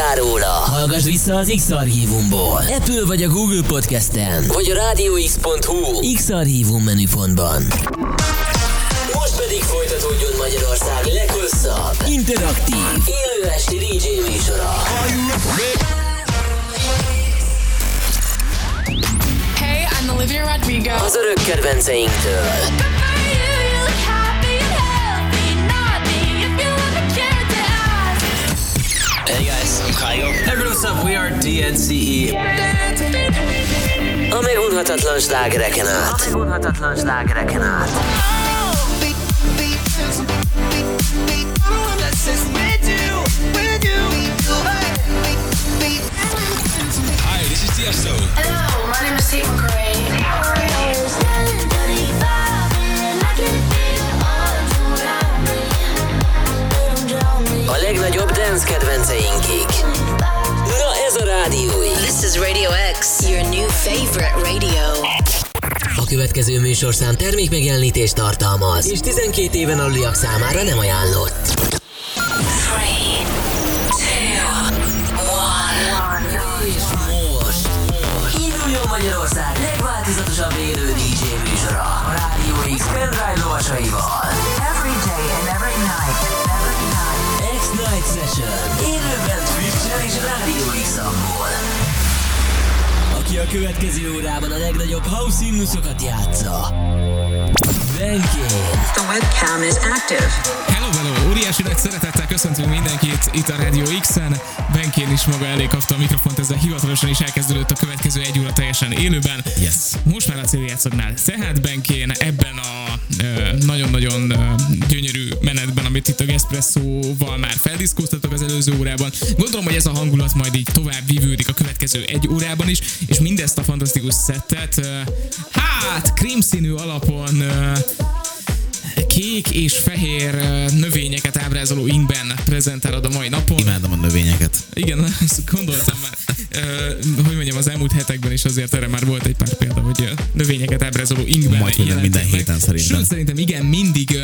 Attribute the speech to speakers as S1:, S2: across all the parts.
S1: hallottál róla? Hallgass vissza az X-Archívumból. Apple vagy a Google Podcast-en, vagy a rádióx.hu X-Archívum menüpontban. Most pedig folytatódjon Magyarország leghosszabb, interaktív, élő esti DJ műsora.
S2: Hey, I'm Olivia Rodrigo.
S1: Az örök kedvenceinktől.
S3: Hey guys, I'm Kygo. Hey, what's up? We are DNCE.
S1: A megunhatatlan slágereken át. A megunhatatlan slágereken át.
S4: Hi, this is Tiesto.
S2: Hello, my name is Tate McRae.
S1: Dance kedvenceinkig. Na ez a Rádió.
S5: This is Radio X, your new favorite radio.
S1: A következő műsorszám termékmegjelenítést tartalmaz, és 12 éven aluliak számára nem ajánlott. A következő órában a legnagyobb house himnuszokat játsza. Benkén.
S6: The webcam is active.
S7: Hello! Óriási nagy szeretettel köszöntünk mindenkit itt a Radio X-en. Benkén is maga elé kapta a mikrofont, ezzel hivatalosan is elkezdődött a következő egy óra teljesen élőben.
S3: Yes.
S7: Most már a céljátszoknál. Tehát Benkén ebben a ö, nagyon-nagyon ö, gyönyörű menetben, amit itt a Gespresso-val már feldiszkóztatok az előző órában. Gondolom, hogy ez a hangulat majd így tovább vívődik a következő egy órában is, és mindezt a fantasztikus szettet, ö, hát, krímszínű alapon kék és fehér növényeket ábrázoló ingben prezentálod a mai napon.
S3: Imádom a növényeket.
S7: Igen, azt gondoltam már. Hogy mondjam, az elmúlt hetekben is azért erre már volt egy pár példa, hogy növényeket ábrázoló ingben
S3: Majd, minden
S7: meg.
S3: héten szerintem.
S7: Sőt, szerintem igen, mindig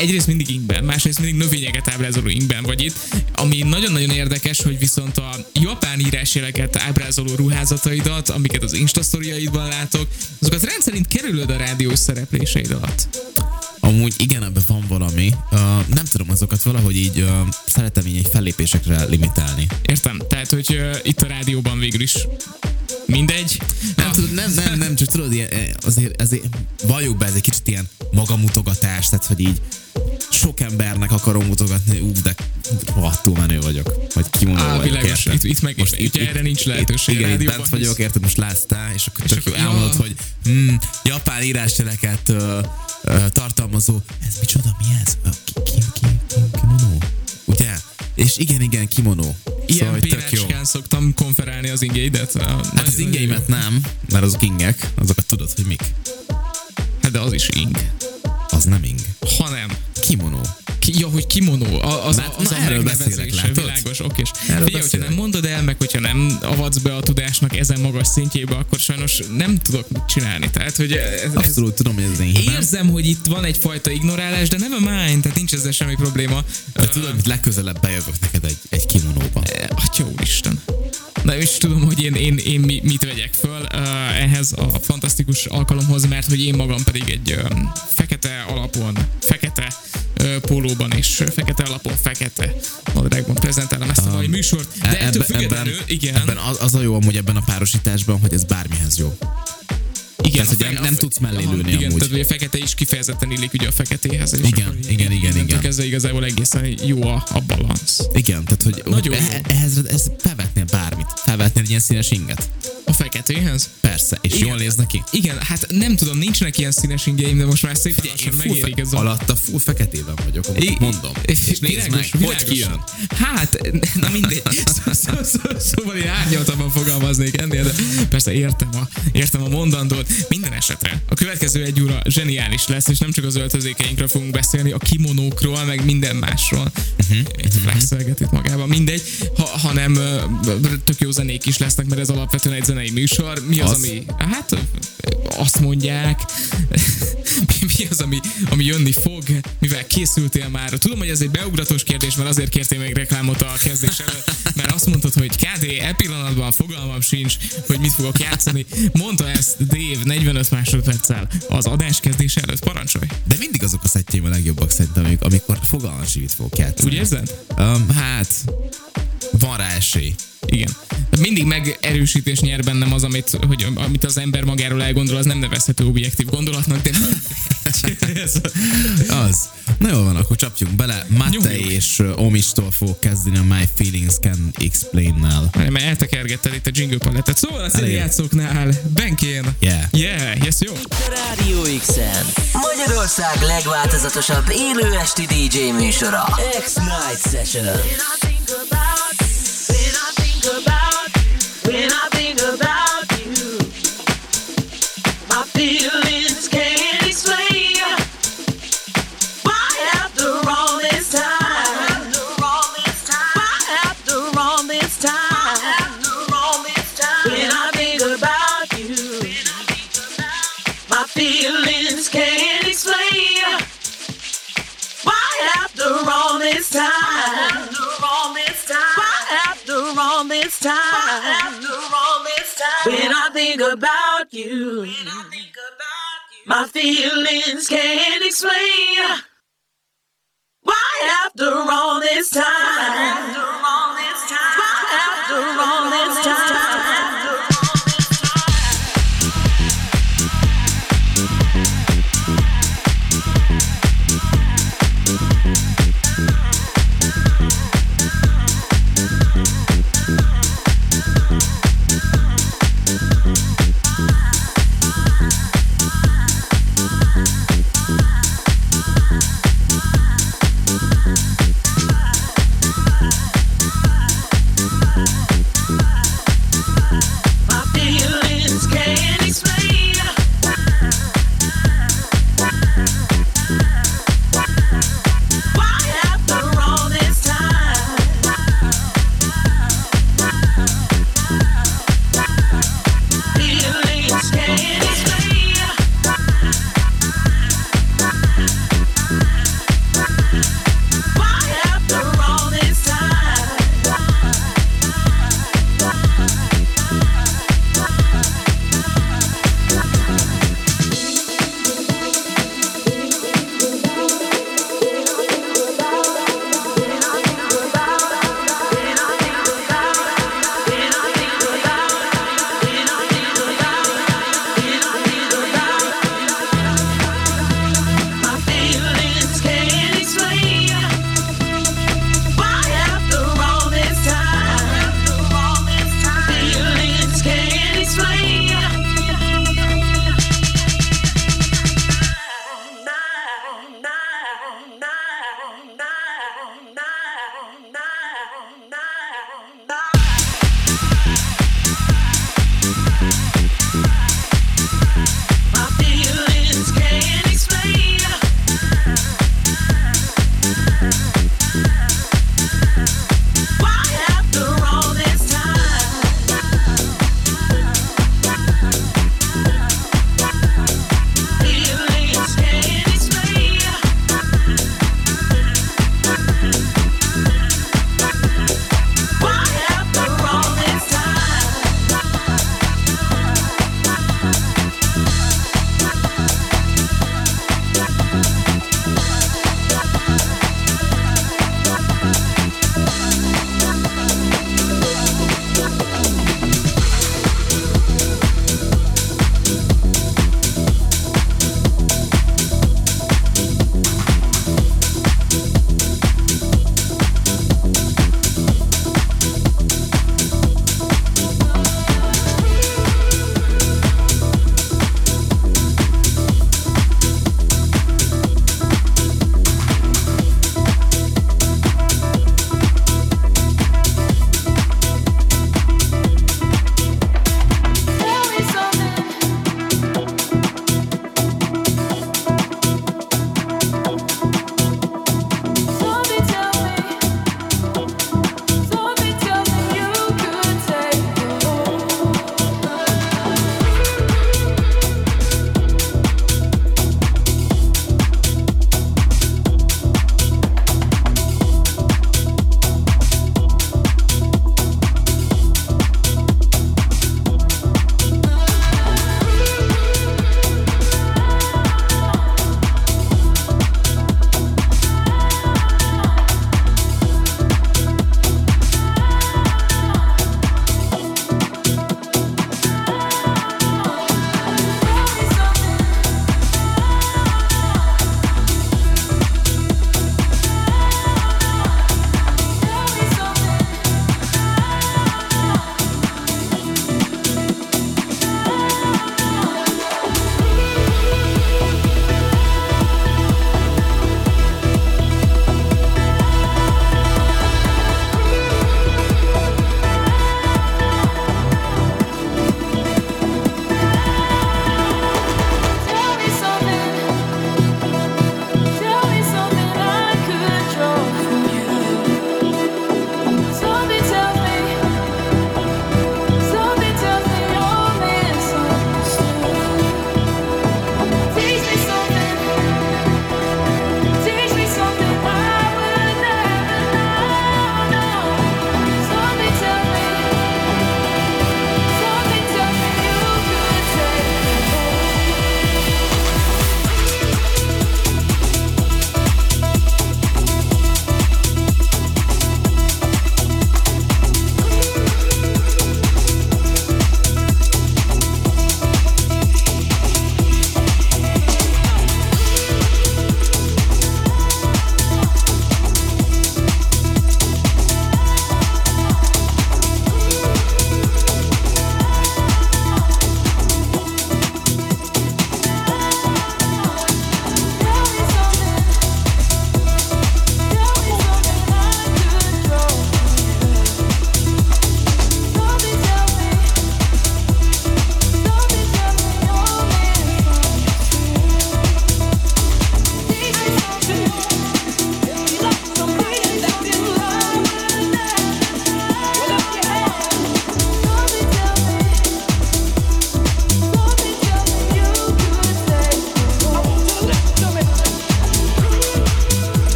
S7: egyrészt mindig ingben, másrészt mindig növényeket ábrázoló ingben vagy itt, ami nagyon-nagyon érdekes, hogy viszont a japán írásjeleket ábrázoló ruházataidat, amiket az Insta sztoriaidban látok, azokat rendszerint kerülöd a rádiós szerepléseid alatt. Goodbye.
S3: Amúgy igen, ebben van valami. Uh, nem tudom, azokat valahogy így uh, szeretem így egy fellépésekre limitálni.
S7: Értem? Tehát, hogy uh, itt a rádióban végül is mindegy.
S3: Nem, tudod, nem, nem, nem, csak tudod, ilyen, eh, azért, azért valljuk be, ez egy kicsit ilyen magamutogatás, tehát hogy így sok embernek akarom mutogatni, ú, de rohadtul menő vagyok, vagy kimondó
S7: Á,
S3: vagyok,
S7: világos. Itt- itt meg- ugye erre nincs lehetőség
S3: Igen, itt
S7: rádióban,
S3: bent vagyok, érted, most láttál, és akkor
S7: És
S3: csak
S7: akkor-
S3: elmondod,
S7: ja.
S3: hogy hm, japán írásjeleket ö, tartalmazó, ez micsoda, mi ez? Ki, ki, ki, ki, kimono? Ugye? És igen, igen, kimono.
S7: Ilyen
S3: Szóval, tök jó.
S7: szoktam konferálni az ingeidet.
S3: Hát az ingeimet nem, mert azok ingek, azokat tudod, hogy mik.
S7: Hát de az is ing.
S3: Az nem ing.
S7: Hanem.
S3: Kimono.
S7: Ki, ja, hogy kimono, a- az, a, az
S3: na,
S7: a
S3: erről beszélek, látod?
S7: világos.
S3: Erről
S7: Figyelj, hogyha nem mondod el, meg hogyha nem avatsz be a tudásnak ezen magas szintjébe, akkor sajnos nem tudok mit csinálni. Tehát, hogy ez, ez,
S3: Abszolút tudom, hogy ez én hibám.
S7: Érzem, hogy itt van egyfajta ignorálás, de nem a mind, tehát nincs ezzel semmi probléma.
S3: De tudod, hogy legközelebb bejövök neked egy, egy kimonóba.
S7: Atya úristen. Na és tudom, hogy én, én, én mi- mit vegyek föl uh, ehhez a fantasztikus alkalomhoz, mert hogy én magam pedig egy um, fekete alapon, fekete uh, pólóban és fekete alapon fekete nadrágban prezentálom ezt a mai műsort. De
S3: E-
S7: ettől
S3: ebben,
S7: függetlenül,
S3: ebben,
S7: igen,
S3: ebben az, az a jó amúgy ebben a párosításban, hogy ez bármihez jó.
S7: Igen,
S3: tehát, hogy nem- nem tudsz mellé lőni
S7: Igen,
S3: amúgy.
S7: tehát hogy a fekete is kifejezetten illik ugye a feketéhez. és
S3: Igen,
S7: akkor
S3: igen, igen, igen.
S7: kezdve igazából egészen jó a, a balansz.
S3: Igen, tehát hogy, hogy
S7: Nagyon jó.
S3: e- ehhez ez felvetnél bármit. Felvetnél egy ilyen színes inget.
S7: A feketéhez?
S3: Persze, és
S7: Igen.
S3: jól néz neki.
S7: Igen, hát nem tudom, nincsenek ilyen színes ingyeim, de most már szépen
S3: Figyelj, én
S7: megérik ez a...
S3: alatta full feketében vagyok,
S7: I-
S3: mondom. És nézd
S7: világos,
S3: meg, hogy
S7: világos.
S3: kijön.
S7: Hát, na mindegy. Szó, szó, szó, szóval én árnyaltabban fogalmaznék ennél, de persze értem a, értem a mondandót. Minden esetre a következő egy óra zseniális lesz, és nem csak az öltözékeinkről fogunk beszélni, a kimonókról, meg minden másról. Uh-huh, itt flexelget itt magában, mindegy, ha, hanem ö, tök jó zenék is lesznek, mert ez alapvetően egy zenei műsor. Mi az,
S3: Az?
S7: ami, hát azt mondják, mi, az, ami, ami jönni fog, mivel készültél már. Tudom, hogy ez egy beugratós kérdés, mert azért kértél még reklámot a kezdés előtt, mert azt mondtad, hogy KD, e pillanatban fogalmam sincs, hogy mit fogok játszani. Mondta ezt Dave 45 másodperccel az adás kezdése előtt. Parancsolj!
S3: De mindig azok a szettjeim a legjobbak szerintem, amik- amikor fogalmas mit fogok játszani.
S7: Úgy érzed?
S3: Um, hát, van rá esély.
S7: Igen. Mindig megerősítés nyer bennem az, amit, hogy, amit az ember magáról elgondol, az nem nevezhető objektív gondolatnak, de ez,
S3: Az. Na jól van, akkor csapjunk bele. Mate és Omistól fog kezdeni a My Feelings Can Explain-nel.
S7: mert eltekergetted itt a jingle palettet. Szóval a
S3: Elég.
S7: játszóknál Benkén.
S3: Yeah.
S7: Yeah, yes, jó.
S1: Rádió X-en. Magyarország legváltozatosabb élő esti DJ műsora. X-Night Session.
S2: When I When I think about you, my feelings can't explain. Why after all this time? Why after all this time?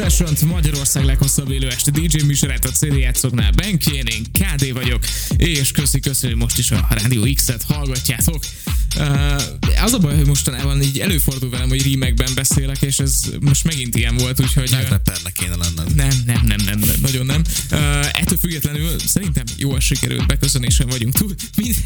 S1: Session
S7: Magyarország leghosszabb élő este DJ műsorát a CD játszoknál. Benkén, én KD vagyok, és köszi, köszi, hogy most is a Radio X-et hallgatjátok. Uh, az a baj, hogy mostanában így előfordul velem, hogy rímekben beszélek, és ez most megint ilyen volt, úgyhogy...
S3: Rappernek kéne lenned.
S7: nem, nem, nem, nem, nem, nagyon nem. Uh, ettől függetlenül szerintem jól sikerült beköszönésen vagyunk túl,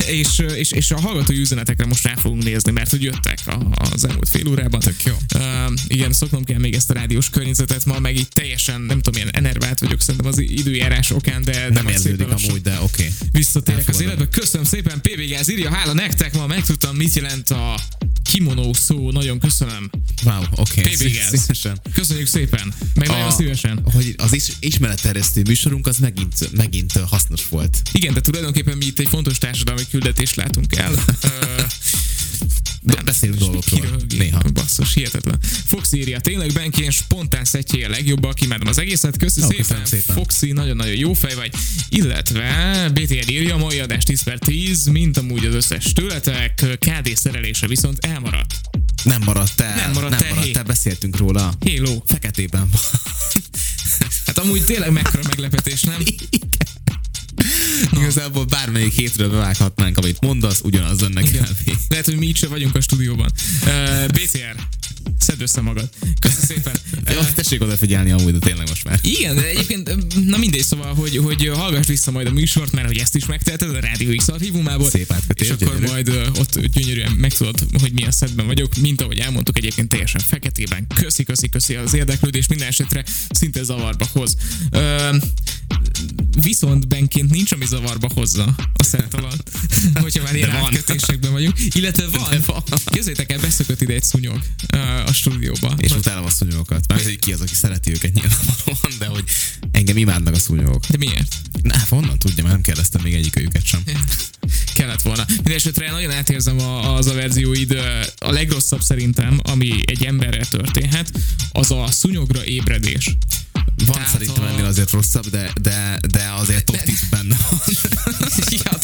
S7: és, és, és a hallgatói üzenetekre most rá fogunk nézni, mert hogy jöttek a, az elmúlt fél órában.
S3: Tök jó.
S7: Uh, igen, szoknom kell még ezt a rádiós környezetet ma, meg így teljesen, nem tudom, ilyen enervált vagyok szerintem az időjárás okán, de, de
S3: Nem érződik amúgy, de oké. Okay.
S7: Visszatérek az
S3: Elfogadom.
S7: életbe. Köszönöm szépen, PB Gáz írja, hála nektek, ma megtudtam, mit jelent a kimono szó. Nagyon köszönöm.
S3: Wow, oké. Okay. Szívesen.
S7: Köszönjük szépen. Meg nagyon szívesen.
S3: Hogy az is, ismeretterjesztő műsorunk az megint, megint hasznos volt.
S7: Igen, de tulajdonképpen mi itt egy fontos társadalmi küldetést látunk el.
S3: De beszélünk dolgokról.
S7: kiröhögi.
S3: Néha.
S7: Basszus, hihetetlen. Fox írja, tényleg Benkén spontán szettjé a legjobbak, imádom az egészet, köszi
S3: Ó,
S7: szépen,
S3: szépen.
S7: Foxy, nagyon-nagyon jó fej vagy. Illetve BTR írja, mai adás 10 per 10, mint amúgy az összes tőletek, KD szerelése viszont elmaradt.
S3: Nem maradt el.
S7: Nem maradt
S3: nem
S7: el,
S3: maradt el, beszéltünk róla.
S7: Hello.
S3: Feketében van.
S7: Hát amúgy tényleg mekkora meglepetés, nem?
S3: Igazából bármelyik hétről bevághatnánk, amit mondasz, ugyanaz lenne kb.
S7: Lehet, hogy mi itt se vagyunk a stúdióban. Uh, BTR, szedd össze magad. Köszönöm szépen.
S3: Jó, tessék odafigyelni amúgy, de tényleg most már.
S7: Igen, de egyébként, na mindegy, szóval, hogy, hogy hallgass vissza majd a műsort, mert hogy ezt is megteheted a Rádió X archívumából.
S3: Szép átkötés,
S7: És akkor
S3: gyönyörű.
S7: majd ö, ott gyönyörűen megtudod, hogy milyen szedben vagyok, mint ahogy elmondtuk egyébként teljesen feketében. Köszi, köszi, köszi az érdeklődés, minden esetre szinte zavarba hoz. Ö, viszont benként nincs, ami zavarba hozza a szent alatt, hogyha már ilyen átkötésekben vagyunk. Illetve van,
S3: van.
S7: Képzeljétek el, beszökött ide egy szúnyog ö, a stúdióba.
S3: És utálom a szúnyogokat. Mert hogy ki az, aki szereti őket nyilvánvalóan, de hogy engem imádnak a szúnyogok.
S7: De miért?
S3: Na, honnan tudja, mert nem kérdeztem még egyik őket sem.
S7: Kellett volna. Mindenesetre nagyon átérzem a, az a verzióid. A legrosszabb szerintem, ami egy emberrel történhet, az a szúnyogra ébredés.
S3: Van
S7: Tehát
S3: szerintem
S7: a-
S3: ennél azért rosszabb, de, de, de azért top 10 benne van.
S7: ja,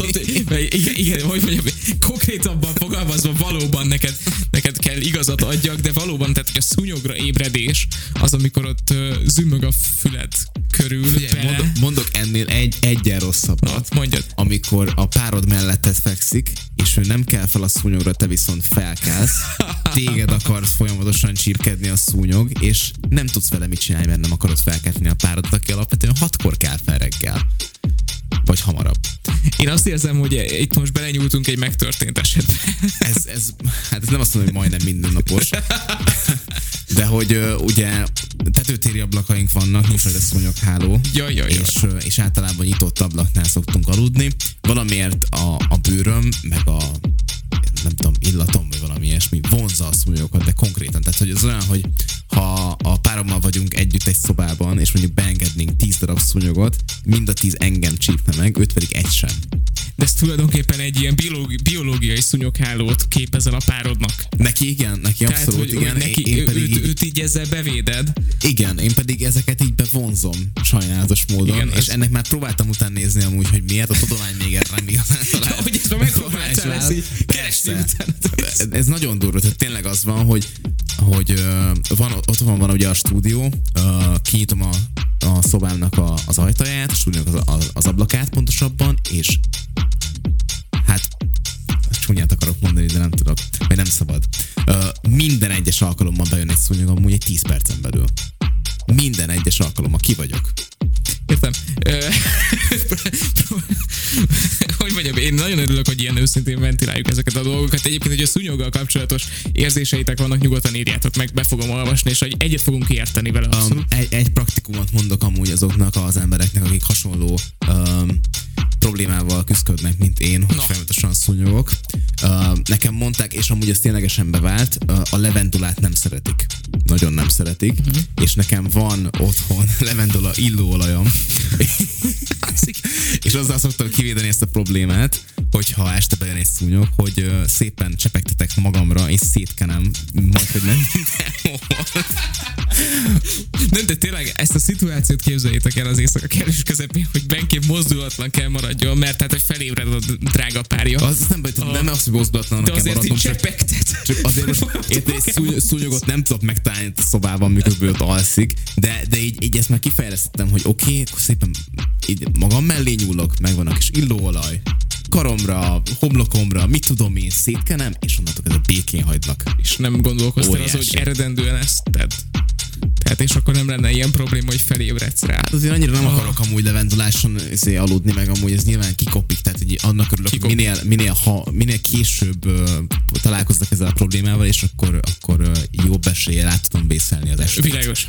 S7: igen, igen, hogy mondjam, konkrétabban fogalmazva valóban neked, neked kell igazat adjak, de valóban, tehát a szúnyogra ébredés az, amikor ott ö, zümmög a füled körül
S3: Figyelj, mondok, mondok ennél egy, egyen rosszabbat.
S7: Na, mondjad.
S3: Amikor a párod melletted fekszik, és ő nem kell fel a szúnyogra, te viszont felkelsz, téged akarsz folyamatosan csípkedni a szúnyog, és nem tudsz vele mit csinálni, mert nem akarod felkelteni a párodat, aki alapvetően hatkor kell fel reggel. Vagy hamarabb.
S7: Én azt érzem, hogy itt most belenyúltunk egy megtörtént esetbe.
S3: Ez, ez, hát ez nem azt mondom, hogy majdnem mindennapos. De hogy ugye tetőtéri ablakaink vannak, nincs rajta szúnyogháló.
S7: Jaj, jaj, jaj.
S3: És, és általában nyitott ablaknál szoktunk aludni. Valamiért a, a bőröm, meg a nem tudom, illatom, vagy valami ilyesmi vonzza a szúnyogokat, de konkrétan. Tehát, hogy az olyan, hogy ha a párommal vagyunk együtt egy szobában, és mondjuk beengednénk 10 darab szúnyogot, mind a 10 engem csípne meg, őt pedig egy sem.
S7: De ez tulajdonképpen egy ilyen biológi, biológiai szúnyoghálót képezel a párodnak.
S3: Neki igen, neki abszolút
S7: hogy,
S3: igen.
S7: hogy neki,
S3: én, pedig
S7: őt, őt így ezzel bevéded.
S3: Igen, én pedig ezeket így bevonzom sajnálatos módon,
S7: Igen,
S3: és
S7: ez-
S3: ennek már próbáltam után nézni amúgy, hogy miért, a tudomány még erre nem igazán talál.
S7: Hogy ezt már megpróbáltál ezt így keresni utána.
S3: Ez, nagyon durva, tehát tényleg az van, hogy, hogy van, ott van, van ugye a stúdió, ö, kinyitom a, a szobámnak a, az ajtaját, a stúdiónak az, az, ablakát pontosabban, és hát csúnyát akarok mondani, de nem tudok, vagy nem szabad. Ö, minden egyes alkalommal bejön egy szúnyog, amúgy egy 10 percen belül. Minden egyes alkalommal ki vagyok.
S7: Értem. Ö, hogy mondjam, én nagyon örülök, hogy ilyen őszintén ventiláljuk ezeket a dolgokat. Egyébként, hogy a szúnyoggal kapcsolatos érzéseitek vannak, nyugodtan írjátok meg, be fogom olvasni, és hogy egyet fogunk érteni vele.
S3: Um, egy, egy praktikumot mondok amúgy azoknak az embereknek, akik hasonló um, problémával küzdködnek, mint én, hogy
S7: Na.
S3: folyamatosan szúnyogok. Uh, nekem mondták, és amúgy ez ténylegesen bevált, uh, a levendulát nem szeretik. Nagyon nem szeretik, uh-huh. és nekem van otthon levendula illóolajom. és azzal szoktam kivédeni ezt a problémát, hogyha este bejön egy szúnyog, hogy szépen csepegtetek magamra, és szétkenem, majd hogy nem mindenhol.
S7: Nem, de tényleg ezt a szituációt képzeljétek el az éjszaka kerülés közepén, hogy benként mozdulatlan kell maradjon, mert hát, hogy felébred a drága párja.
S3: Az nem baj, nem az, hogy mozdulatlan kell
S7: azért
S3: maradnom, csak,
S7: csepegtet.
S3: csak azért most egy szúny, szúnyogot nem tudok megtalálni a szobában, miközben ott alszik, de, de így, így ezt már kifejlesztettem, hogy oké, okay, akkor szépen így magam mellé nyúlok, megvan a kis illóolaj, karomra, homlokomra, mit tudom én, szétkenem, és onnantól kezdve békén hagynak.
S7: És nem gondolkoztál az,
S3: Óriási.
S7: hogy eredendően ezt tedd. Tehát és akkor nem lenne ilyen probléma, hogy felébredsz rá.
S3: Hát azért annyira nem akarok amúgy levenduláson izé, aludni, meg amúgy ez nyilván kikopik, tehát hogy annak örülök, hogy
S7: Kikopik.
S3: minél, minél, ha, minél később ö, találkoznak ezzel a problémával, és akkor, akkor ö, jobb eséllyel át tudom vészelni az estét.
S7: Világos.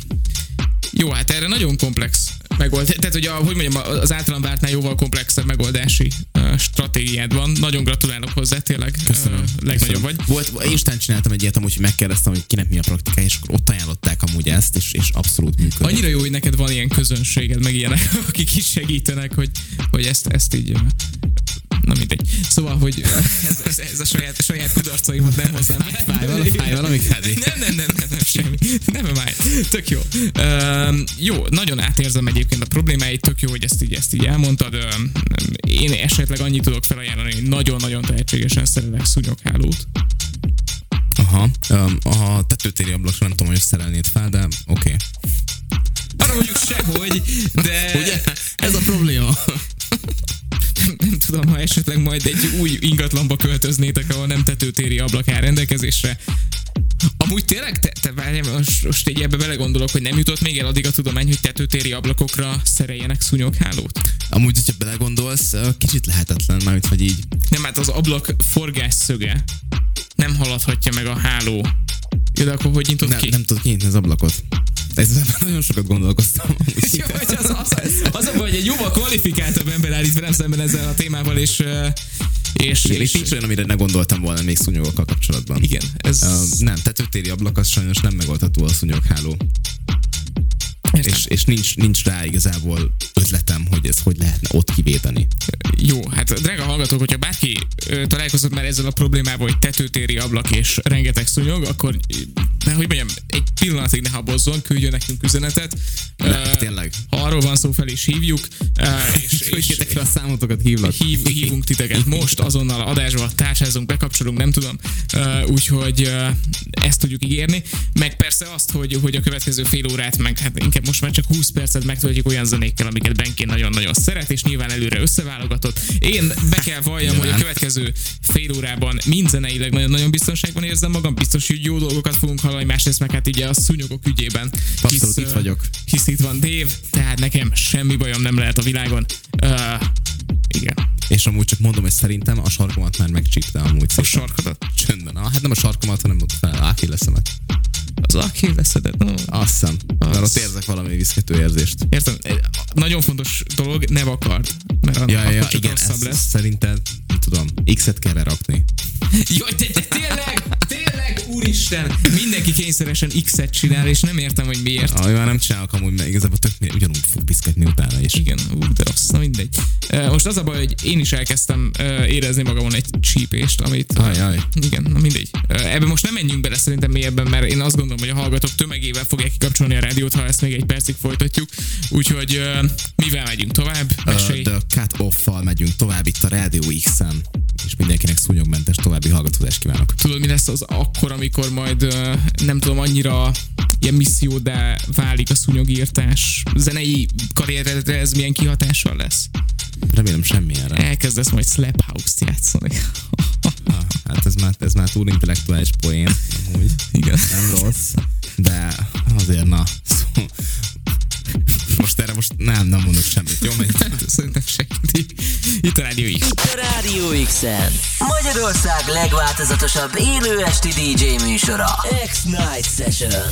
S7: Jó, hát erre nagyon komplex megoldás. Tehát, hogy a, hogy mondjam, az általam vártnál jóval komplexebb megoldási uh, stratégiád van. Nagyon gratulálok hozzá, tényleg.
S3: Köszönöm.
S7: Uh, legnagyobb vagy.
S3: Volt, Instán csináltam egy ilyet, amúgy, hogy megkérdeztem, hogy kinek mi a praktikája, és akkor ott ajánlották amúgy ezt, és, és abszolút működik.
S7: Annyira jó, hogy neked van ilyen közönséged, meg ilyenek, akik is segítenek, hogy, hogy ezt, ezt így... Na mindegy. Szóval, hogy ez, ez, ez a saját, a saját kudarcaimat nem hozzám.
S3: Fáj valami, fáj valami, Kádi?
S7: Nem, nem, nem, nem, nem, semmi. Nem, nem, Tök jó. Um, jó, nagyon átérzem egyébként a problémáit, tök jó, hogy ezt így, ezt így elmondtad. Um, én esetleg annyit tudok felajánlani, hogy nagyon-nagyon tehetségesen szerelek szúnyoghálót.
S3: Aha, um, a tetőtéri ablakra nem tudom, hogy szerelnéd fel, de oké. Okay.
S7: Arra mondjuk sehogy, de
S3: Ugye? Ez a probléma.
S7: Nem tudom, ha esetleg majd egy új ingatlanba költöznétek, ahol nem tetőtéri ablak áll rendelkezésre. Amúgy tényleg, te, te várjál, most, most így ebbe belegondolok, hogy nem jutott még el addig a tudomány, hogy tetőtéri ablakokra szereljenek szúnyoghálót?
S3: Amúgy, hogyha belegondolsz, kicsit lehetetlen, mármint, hogy így.
S7: Nem, hát az ablak forgásszöge nem haladhatja meg a háló. Jó, de akkor hogy nyitod
S3: Nem,
S7: ki?
S3: nem tudod kinyitni az ablakot. Ezzel nagyon sokat gondolkoztam.
S7: Jó, hogy az, az, az, a baj, hogy egy jóval kvalifikáltabb ember állít velem szemben ezzel a témával, és, és,
S3: Igen,
S7: és,
S3: itt nincs olyan, amire ne gondoltam volna még szúnyogokkal kapcsolatban.
S7: igen, ez...
S3: Uh, nem, tetőtéri ablak az sajnos nem megoldható a szúnyogháló.
S7: Értem.
S3: És, és nincs, nincs rá igazából ötletem, hogy ez hogy lehetne ott kivéteni.
S7: Jó, hát drága hallgatók, hogyha bárki ö, találkozott már ezzel a problémával, hogy tetőtéri ablak és rengeteg szúnyog, akkor ne, hogy mondjam, egy pillanatig ne habozzon, küldjön nekünk üzenetet.
S3: Le,
S7: Ö,
S3: tényleg.
S7: Ha arról van szó, fel is hívjuk, ö, és, és
S3: Küldjétek fel a számotokat, hívlak.
S7: hív, hívunk titeket most, azonnal adásba társázunk, bekapcsolunk, nem tudom. Uh, úgyhogy uh, ezt tudjuk ígérni. Meg persze azt, hogy, hogy a következő fél órát, meg hát inkább most már csak 20 percet megtöltjük olyan zenékkel, amiket Benkén nagyon-nagyon szeret, és nyilván előre összeválogatott. Én be kell valljam, hogy a következő fél órában mind zeneileg nagyon-nagyon biztonságban érzem magam, biztos, hogy jó dolgokat fogunk hallani, másrészt meg hát így a szúnyogok ügyében.
S3: Abszolút, itt
S7: ö,
S3: vagyok.
S7: Hisz itt van Dave, tehát nekem semmi bajom nem lehet a világon. Uh, igen.
S3: És amúgy csak mondom, hogy szerintem a sarkomat már megcsípte amúgy.
S7: A
S3: szépen.
S7: sarkadat.
S3: Csöndben. Ah, hát nem a sarkomat, hanem ott fel Achilleszemet.
S7: Az Achilleszedet. No.
S3: Azt hiszem. Mert
S7: Az-
S3: ott érzek valami viszkető érzést.
S7: Értem, nagyon fontos dolog, ne vakard, mert
S3: Ja,
S7: ja,
S3: ja, igen,
S7: rosszabb lesz.
S3: szerinted, nem tudom, X-et kell rakni.
S7: Jaj, de, de tényleg, úristen, mindenki kényszeresen X-et csinál, és nem értem, hogy miért.
S3: Ah, már nem csinálok amúgy, mert igazából tök ugyanúgy fog piszketni utána is.
S7: Igen, ú, de rossz, na mindegy. Most az a baj, hogy én is elkezdtem érezni magamon egy csípést, amit...
S3: Ajaj.
S7: Igen, na mindegy. Ebben most nem menjünk bele szerintem mélyebben, mert én azt gondolom, hogy a hallgatók tömegével fogják kikapcsolni a rádiót, ha ezt még egy percig folytatjuk. Úgyhogy mivel megyünk tovább? Mesélj.
S3: Uh, the cut off-fal megyünk tovább itt a Rádió X-en, és mindenkinek szúnyogmentes további hallgatózást kívánok.
S7: Tudod, mi lesz az akkor, amikor majd nem tudom, annyira ilyen missziódá válik a szúnyogírtás zenei karrieredre, ez milyen kihatással lesz?
S3: Remélem semmilyenre.
S7: Elkezdesz majd Slap House-t játszani.
S3: Ah, hát ez már, ez már túl intellektuális poén. Amúgy.
S7: Igen.
S3: Nem rossz. De azért na. Szó... Most erre most nem, nem mondok semmit. Jó, menj.
S7: Szerintem segíti. Itt a Rádió X.
S1: Rádió X-en.
S6: Magyarország legváltozatosabb élő esti DJ műsora.
S1: X-Night Session.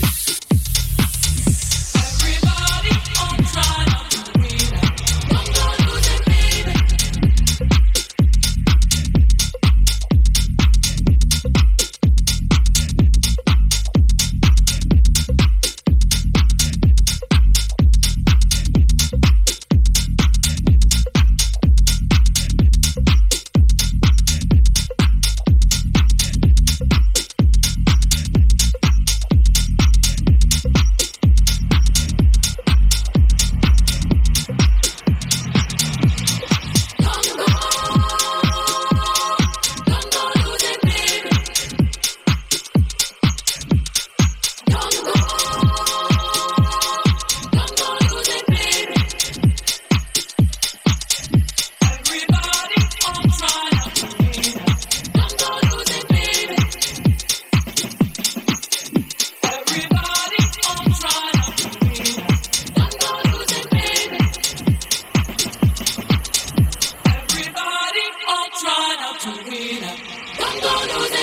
S2: gone out to win. Don't go losing.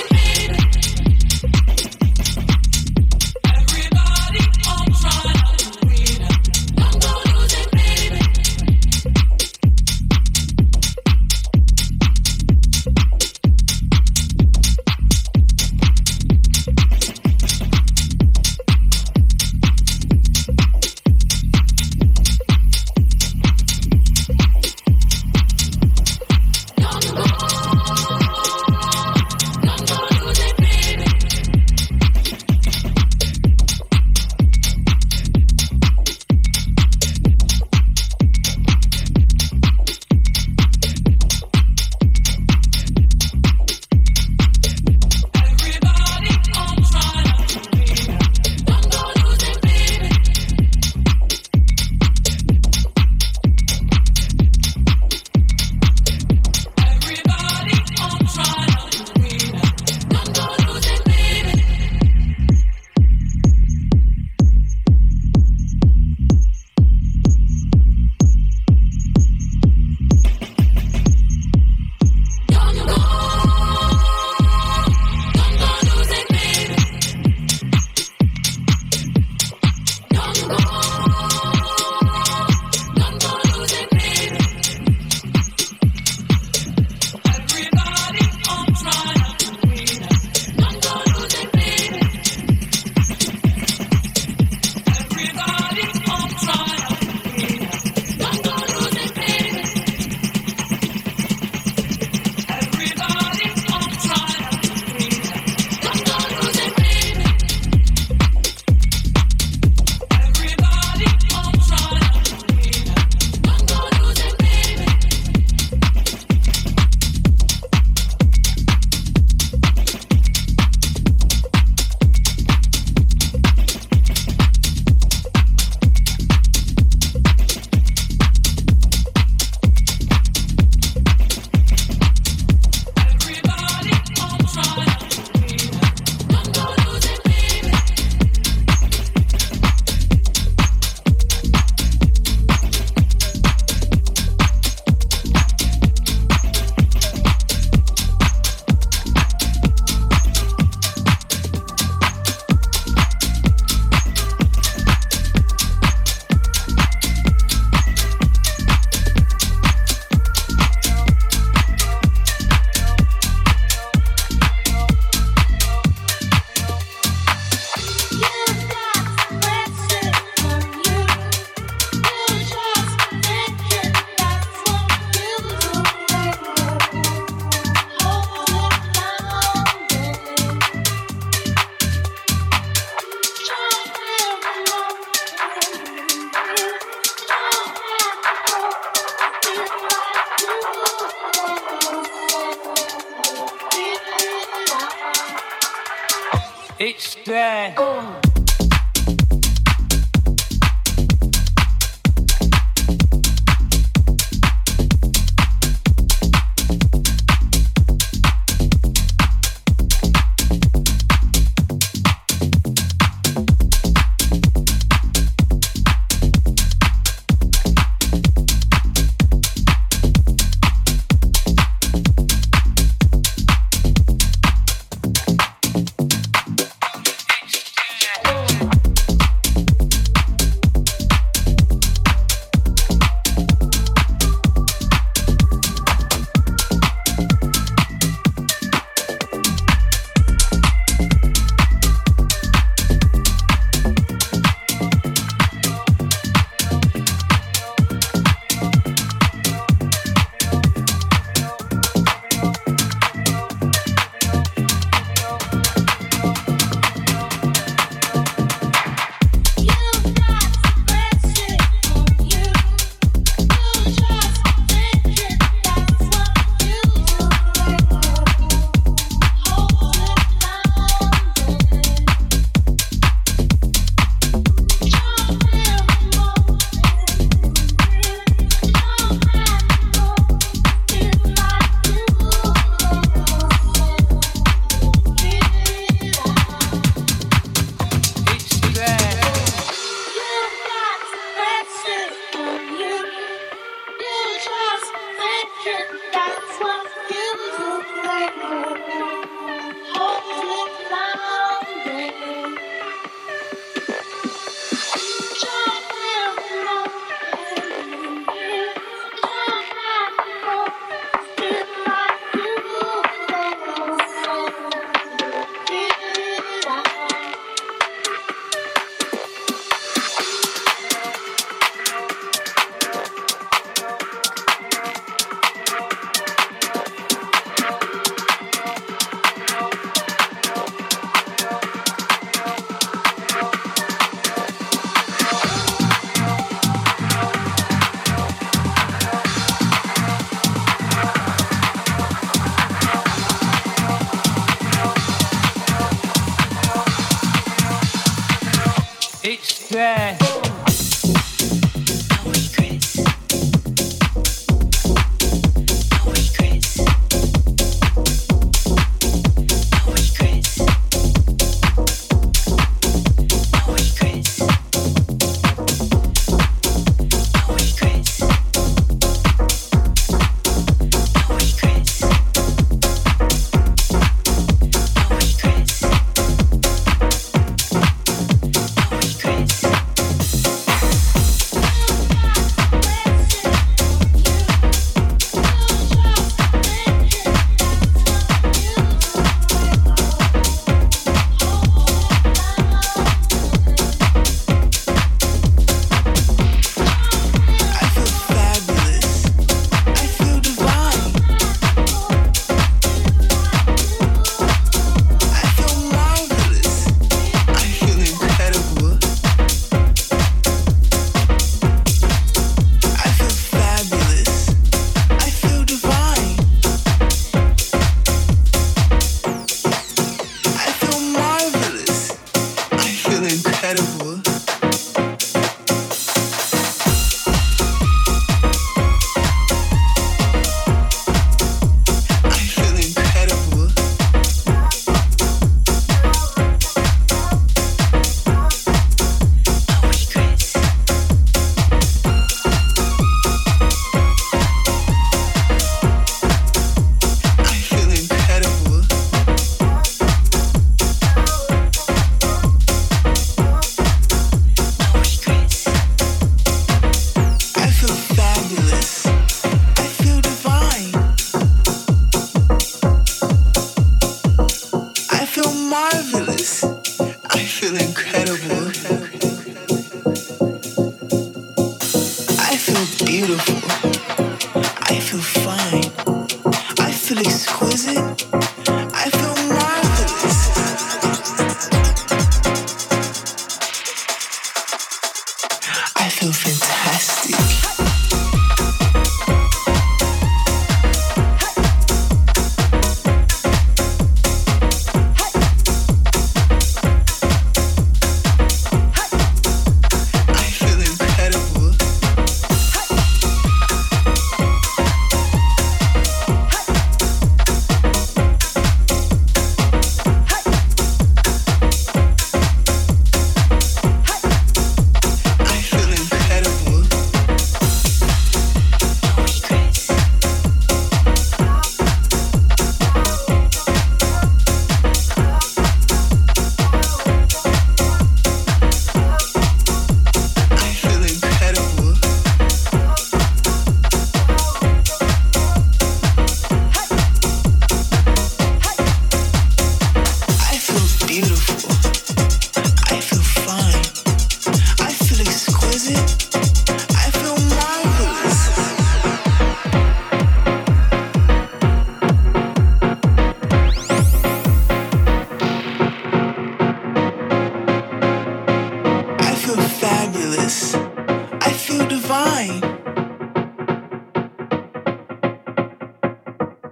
S2: divine.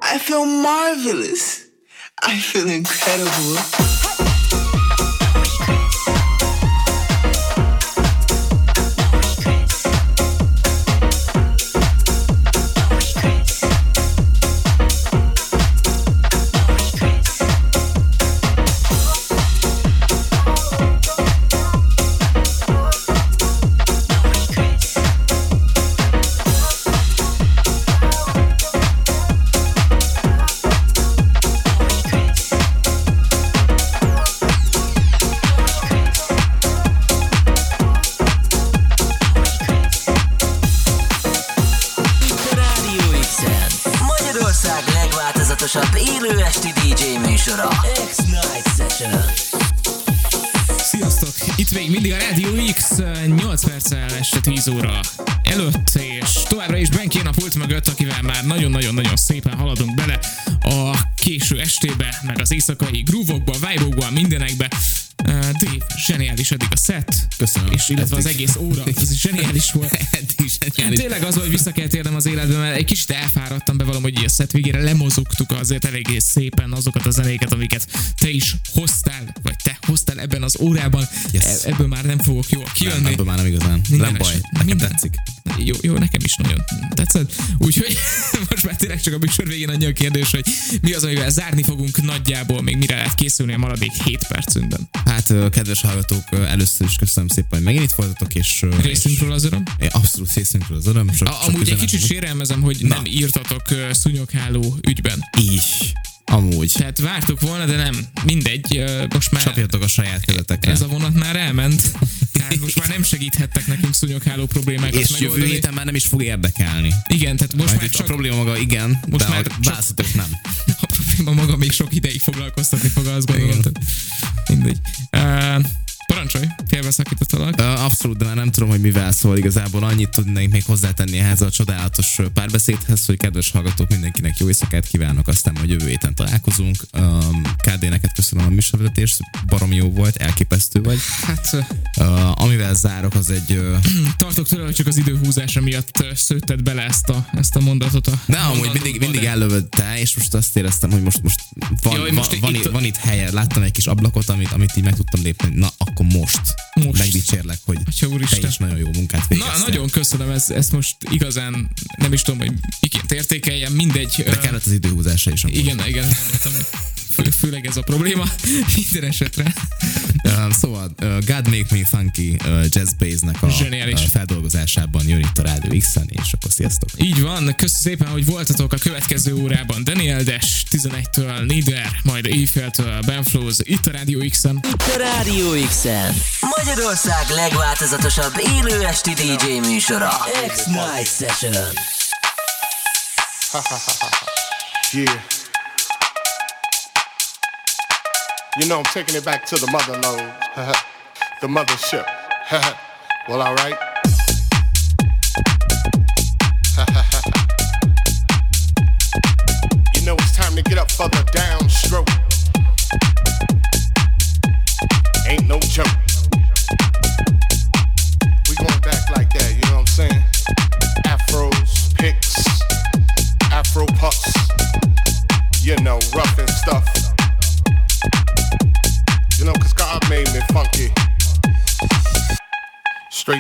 S8: I feel marvelous. I feel incredible.
S7: Az éjszakai groove-okba, vibe mindenekbe. Uh, Dave, zseniális eddig a set.
S3: Köszönöm.
S7: És illetve az
S3: Eddig.
S7: egész óra, ez zseniális volt.
S3: Eddig zseniális.
S7: Tényleg az, hogy vissza kell térnem az életbe, mert egy kicsit elfáradtam, bevallom, hogy a set végére lemozogtuk azért eléggé szépen azokat a zenéket, amiket te is hoztál, vagy te hoztál ebben az órában.
S3: Yes.
S7: E- ebből már nem fogok jól
S3: Nem,
S7: kijönni.
S3: ebből már nem igazán.
S7: Minden
S3: nem baj. Nekem
S7: minden-
S3: tetszik.
S7: Jó, jó, nekem is nagyon tetszett. Úgyhogy most már tényleg csak a műsor végén annyi a kérdés, hogy mi az, amivel zárni fogunk nagyjából, még mire lehet készülni a maradék 7 percünkben.
S3: Hát, kedves hallgatók, először is köszönöm szépen, hogy megint itt voltatok, és...
S7: Részünkről az öröm.
S3: Abszolút részünkről az öröm. Sok,
S7: A,
S3: sok
S7: amúgy egy kicsit sérelmezem, hogy
S3: Na.
S7: nem írtatok szúnyogháló ügyben.
S3: Így. Amúgy.
S7: Tehát vártuk volna, de nem. Mindegy, most már
S3: Csapjatok a saját kezetekre.
S7: ez a vonat már elment. Tehát most már nem segíthettek nekünk szúnyogháló problémákat
S3: és jövő
S7: megoldani.
S3: héten már nem is fog érdekelni.
S7: Igen, tehát most
S3: Majd
S7: már csak
S3: a probléma maga igen,
S7: Most
S3: de
S7: már
S3: már
S7: csak-
S3: nem.
S7: a probléma maga még sok ideig foglalkoztatni fog, azt gondolom. Mindegy. Uh, parancsolj, félbeszakítottalak.
S3: Abszolút, de már nem tudom, hogy mivel szól. Igazából annyit tudnék még hozzátenni ehhez a csodálatos párbeszédhez, hogy kedves hallgatók, mindenkinek jó éjszakát kívánok, aztán majd jövő héten találkozunk. KD, neked köszönöm a műsorvezetést, barom jó volt, elképesztő vagy.
S7: Hát
S3: Uh, amivel zárok, az egy... Uh,
S7: tartok tőle, hogy csak az időhúzása miatt szőtted bele ezt a, ezt a mondatot a
S3: Ne, amúgy mindig, mindig
S7: de-
S3: ellövöd te, és most azt éreztem, hogy most, most van,
S7: Jaj, most
S3: van, van,
S7: itt-
S3: itt, van itt helye. Láttam egy kis ablakot, amit, amit így meg tudtam lépni. Na, akkor most,
S7: Most.
S3: megdicsérlek, hogy
S7: Atya úristen.
S3: te is nagyon jó munkát végeztél.
S7: Na, nagyon köszönöm, ez, ezt most igazán nem is tudom, hogy miként értékeljem, mindegy.
S3: De kellett az időhúzása is. amúgy.
S7: Igen, igen, fő, főleg ez a probléma minden esetre.
S3: Uh, szóval uh, God Make Me Funky uh, Jazz Bass-nek a
S7: Zseniális.
S3: uh, feldolgozásában jön itt a Rádió X-en, és akkor sziasztok!
S7: Így van, köszönöm szépen, hogy voltatok a következő órában. Daniel Des 11-től Nieder, majd éjféltől Ben Flows, itt a Rádió X-en.
S1: Rádió X-en.
S9: Magyarország legváltozatosabb élő esti DJ műsora.
S1: X-Night Session.
S10: Yeah. You know, I'm taking it back to the mother load, the mothership. well, all right. you know, it's time to get up for the downstroke. Ain't no joke. We going back like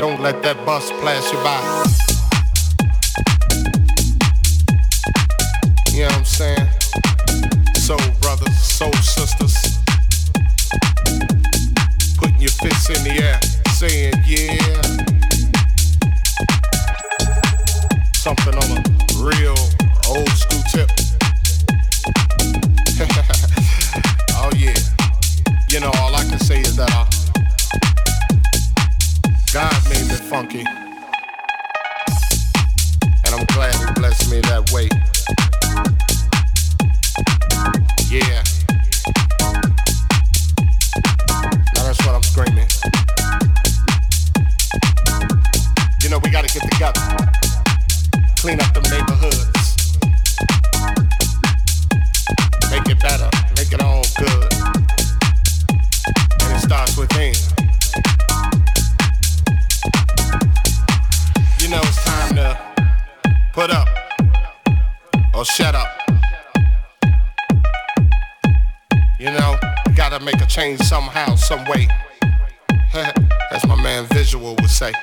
S10: Don't let that bus pass you by. You know what I'm saying? You know, gotta make a change somehow, some way. As my man Visual would say.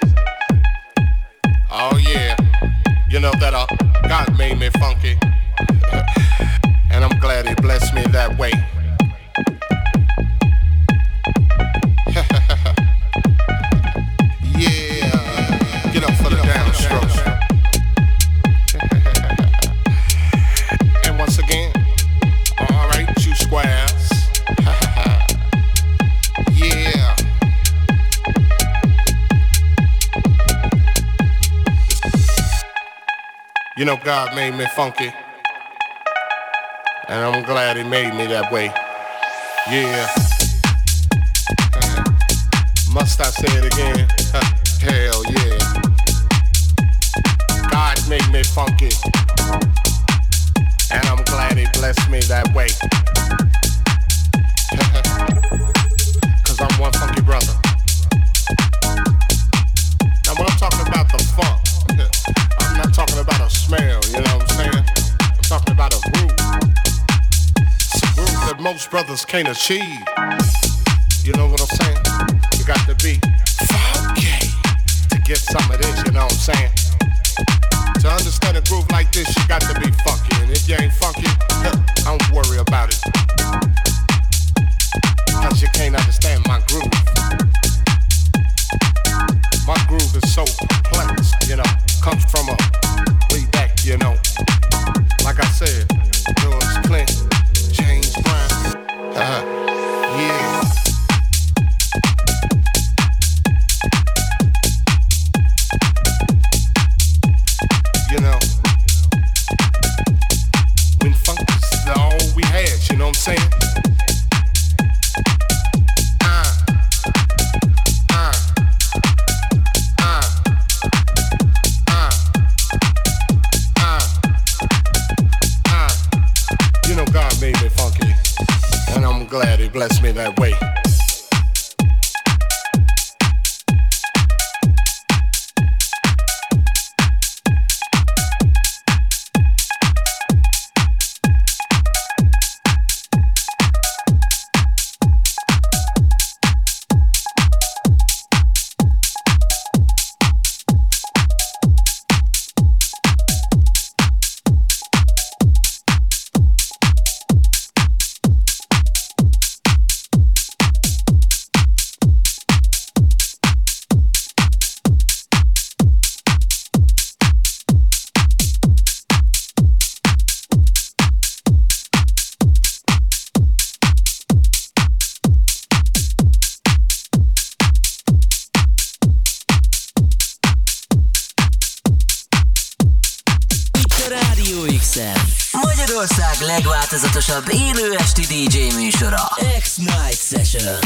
S10: Oh yeah, you know that uh, God made me funky, and I'm glad He blessed me that way. You know, God made me funky. And I'm glad He made me that way. Yeah. Uh, must I say it again? Hell yeah. God made me funky. And I'm glad He blessed me that way. Cause I'm one funky brother. Brothers can't achieve. You know what I'm saying? You got to be funky to get some of this, you know what I'm saying? To understand a groove like this, you got to be funky. And if you ain't funky, don't worry about it. Cause you can't understand my groove. My groove is so complex, you know, comes from a
S9: legváltozatosabb élő esti DJ műsora.
S1: X-Night Session.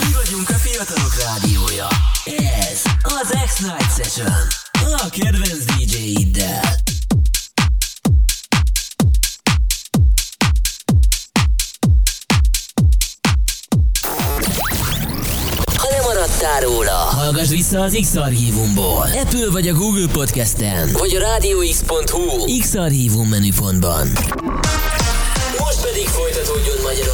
S9: Mi vagyunk a fiatalok rádiója.
S1: Ez az X-Night Session. A kedvenc DJ-iddel. Ha nem maradtál róla, hallgass vissza az X-Archívumból. Apple vagy a Google Podcasten, vagy a rádióx.hu X-Archívum menüpontban. Most pedig folytatódjon Magyarország